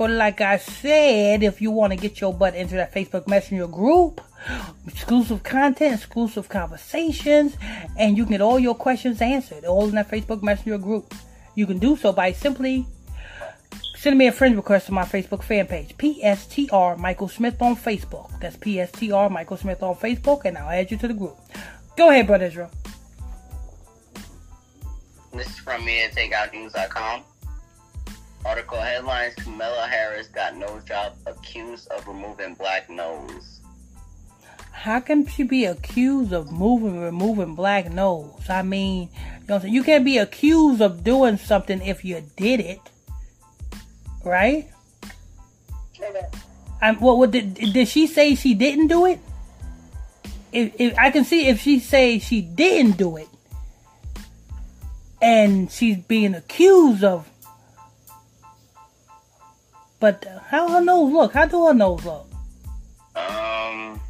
But like I said, if you want to get your butt into that Facebook Messenger group, exclusive content, exclusive conversations, and you can get all your questions answered all in that Facebook Messenger group. You can do so by simply sending me a friend request to my Facebook fan page, PSTR Michael Smith on Facebook. That's PSTR Michael Smith on Facebook, and I'll add you to the group. Go ahead, Brother Israel. This is from MediaTakeOutNews.com. Article headlines Kamala Harris got nose job accused of removing black nose. How can she be accused of moving, removing black nose? I mean, you know? You can't be accused of doing something if you did it, right? I'm, what, what did, did she say she didn't do it? If, if I can see if she say she didn't do it, and she's being accused of. But how her nose look? How do her nose look? Um.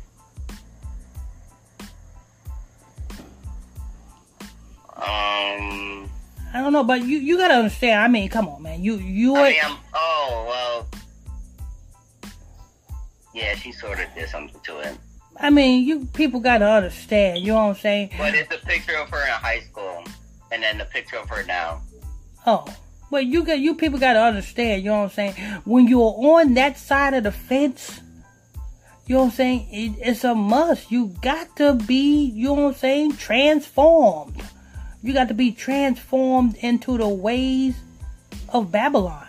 Um. I don't know, but you you gotta understand. I mean, come on, man. You you I are I'm. Oh well. Yeah, she sort of did something to it, I mean, you people gotta understand. You know what I'm saying? but it's a picture of her in high school, and then the picture of her now. Oh, but you got you people gotta understand. You know what I'm saying? When you're on that side of the fence, you know what I'm saying? It, it's a must. You got to be. You know what I'm saying? Transformed. You got to be transformed into the ways of Babylon.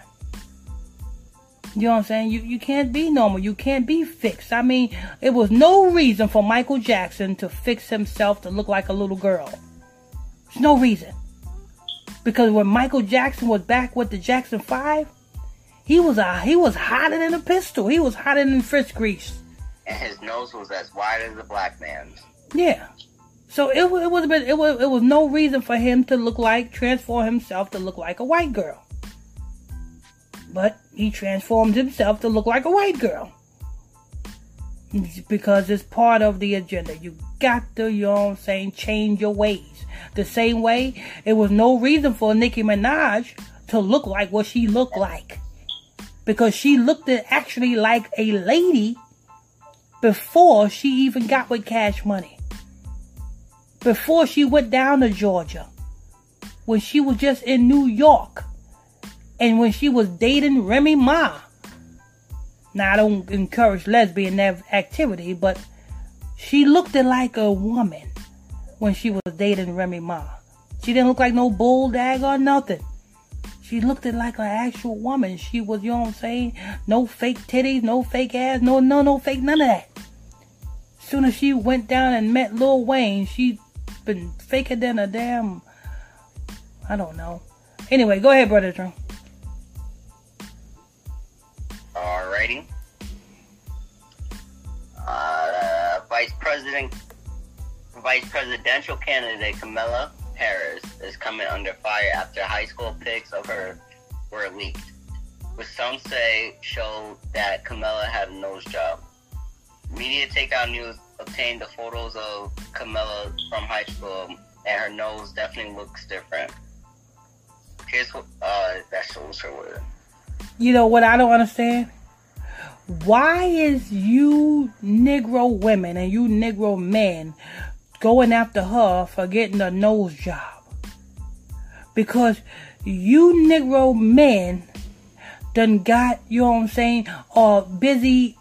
You know what I'm saying? You you can't be normal. You can't be fixed. I mean, it was no reason for Michael Jackson to fix himself to look like a little girl. There's no reason. Because when Michael Jackson was back with the Jackson Five, he was a he was hotter than a pistol. He was hotter than fritz grease. And his nose was as wide as a black man's. Yeah. So it it was been it was it was no reason for him to look like transform himself to look like a white girl. But he transformed himself to look like a white girl. Because it's part of the agenda. You got to, you know what I'm saying, change your ways. The same way, it was no reason for Nicki Minaj to look like what she looked like. Because she looked actually like a lady before she even got with Cash Money. Before she went down to Georgia. When she was just in New York. And when she was dating Remy Ma. Now I don't encourage lesbian activity, but she looked like a woman when she was dating Remy Ma. She didn't look like no bulldog or nothing. She looked like an actual woman. She was, you know what I'm saying? No fake titties, no fake ass, no, no, no fake, none of that. Soon as she went down and met Lil Wayne, she been faker than a damn. I don't know. Anyway, go ahead, brother. President, Vice Presidential candidate Kamala Harris is coming under fire after high school pics of her were leaked, which some say show that Kamala had a nose job. Media Takeout News obtained the photos of Kamala from high school, and her nose definitely looks different. Here's what uh, that shows her with. You know what I don't understand? Why is you Negro women and you Negro men going after her for getting a nose job? Because you Negro men done got, you know what I'm saying, are busy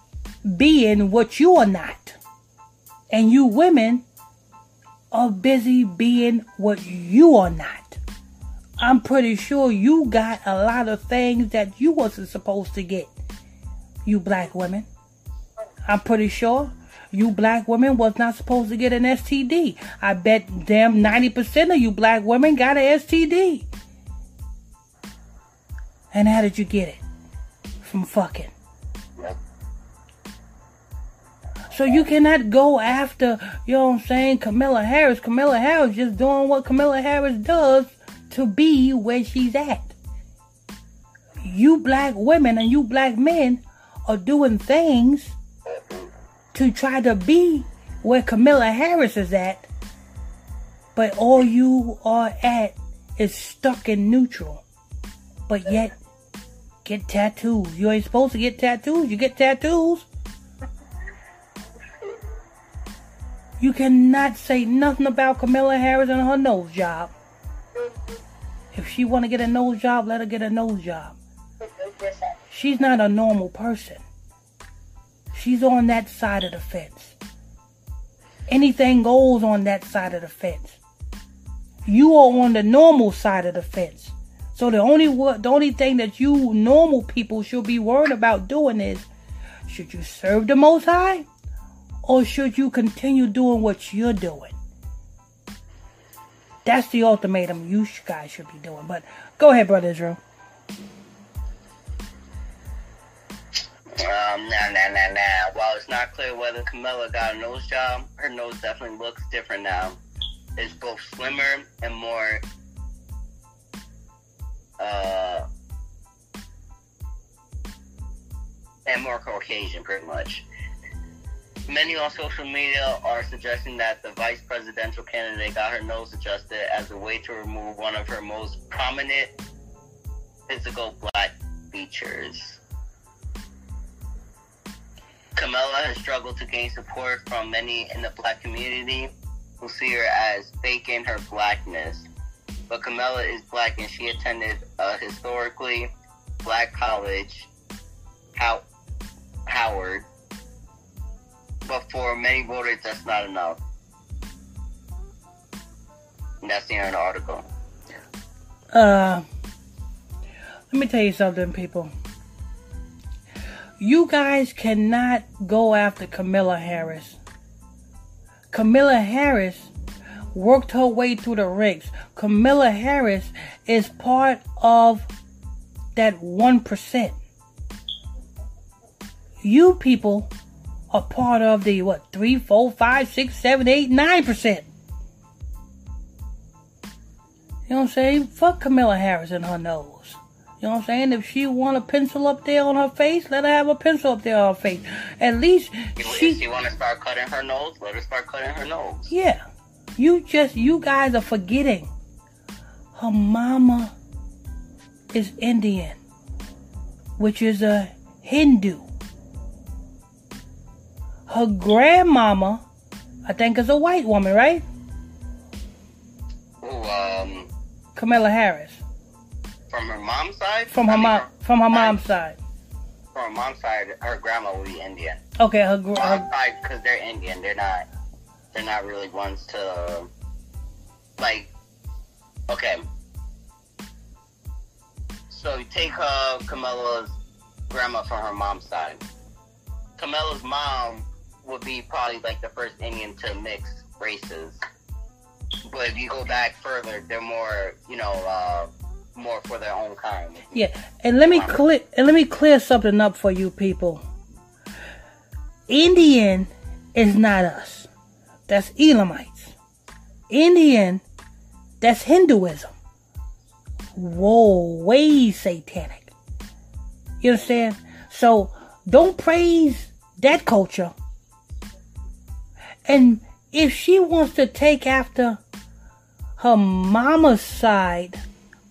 being what you are not. And you women are busy being what you are not. I'm pretty sure you got a lot of things that you wasn't supposed to get. You black women. I'm pretty sure you black women was not supposed to get an STD. I bet damn 90% of you black women got an STD. And how did you get it? From fucking. So you cannot go after, you know what I'm saying, Camilla Harris. Camilla Harris just doing what Camilla Harris does to be where she's at. You black women and you black men are doing things to try to be where Camilla Harris is at, but all you are at is stuck in neutral. But yet, get tattoos. You ain't supposed to get tattoos. You get tattoos. You cannot say nothing about Camilla Harris and her nose job. If she want to get a nose job, let her get a nose job. She's not a normal person. She's on that side of the fence. Anything goes on that side of the fence. You are on the normal side of the fence. So the only the only thing that you normal people should be worried about doing is should you serve the most high or should you continue doing what you're doing? That's the ultimatum you guys should be doing. But go ahead, brother Israel. Um, nah, nah, nah, nah. While it's not clear whether Camilla got a nose job, her nose definitely looks different now. It's both slimmer and more, uh, and more Caucasian, pretty much. Many on social media are suggesting that the vice presidential candidate got her nose adjusted as a way to remove one of her most prominent physical black features. Kamala has struggled to gain support from many in the black community who see her as faking her blackness. But Kamala is black and she attended a historically black college, How- Howard. But for many voters, that's not enough. And that's the end of the article. Uh, let me tell you something, people. You guys cannot go after Camilla Harris. Camilla Harris worked her way through the ranks. Camilla Harris is part of that 1%. You people are part of the what, 3, 4, 5, 6, 7, 8, 9%. You know what I'm saying? Fuck Camilla Harris and her nose. You know what I'm saying? If she want a pencil up there on her face, let her have a pencil up there on her face. At least If she, she want to start cutting her nose, let her start cutting her nose. yeah. You just, you guys are forgetting. Her mama is Indian, which is a Hindu. Her grandmama, I think, is a white woman, right? Ooh, um, Camilla Harris. From her mom's side? From her I mean, mom, from her mom's side. From her mom's side, her grandma will be Indian. Okay, her, gr- her side, because they're Indian, they're not, they're not really ones to, like, okay. So you take uh, Camilla's grandma from her mom's side. Camilla's mom would be probably like the first Indian to mix races. But if you go back further, they're more, you know, uh, more for their own kind. Yeah, and let me clear and let me clear something up for you people. Indian is not us. That's Elamites. Indian, that's Hinduism. Whoa, way satanic. You understand? So don't praise that culture. And if she wants to take after her mama's side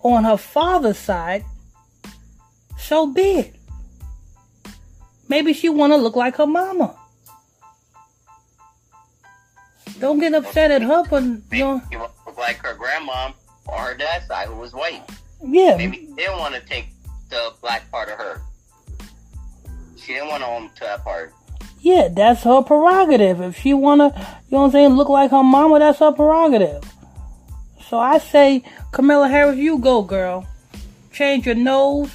on her father's side, so be it. Maybe she want to look like her mama. Don't get upset at her, but you know, she would look like her grandma or her dad's side who was white. yeah, Maybe she didn't want to take the black part of her. She didn't want to own to that part. yeah, that's her prerogative. If she wanna, you know what I'm saying, look like her mama, that's her prerogative. So I say, Camilla Harris, you go, girl. Change your nose.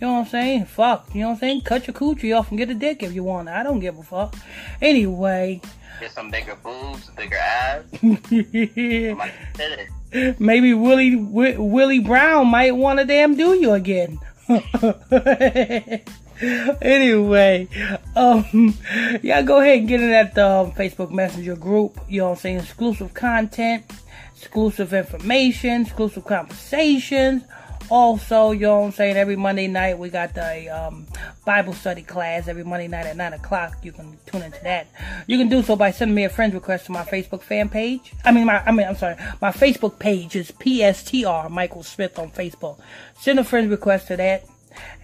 You know what I'm saying? Fuck. You know what I'm saying? Cut your coochie off and get a dick if you want. I don't give a fuck. Anyway. Get some bigger boobs, bigger ass. Maybe Willie Wi- Willie Brown might want to damn do you again. anyway, um, yeah, go ahead and get in that um, Facebook Messenger group. You know what I'm saying? Exclusive content, exclusive information, exclusive conversations. Also, you know what I'm saying? Every Monday night we got the um, Bible study class every Monday night at 9 o'clock. You can tune into that. You can do so by sending me a friend request to my Facebook fan page. I mean, my, I mean, I'm sorry. My Facebook page is PSTR Michael Smith on Facebook. Send a friend request to that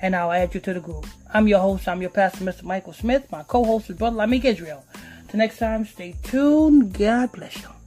and I'll add you to the group. I'm your host. I'm your pastor, Mr. Michael Smith. My co-host is Brother Lamik Israel. Till next time, stay tuned. God bless you.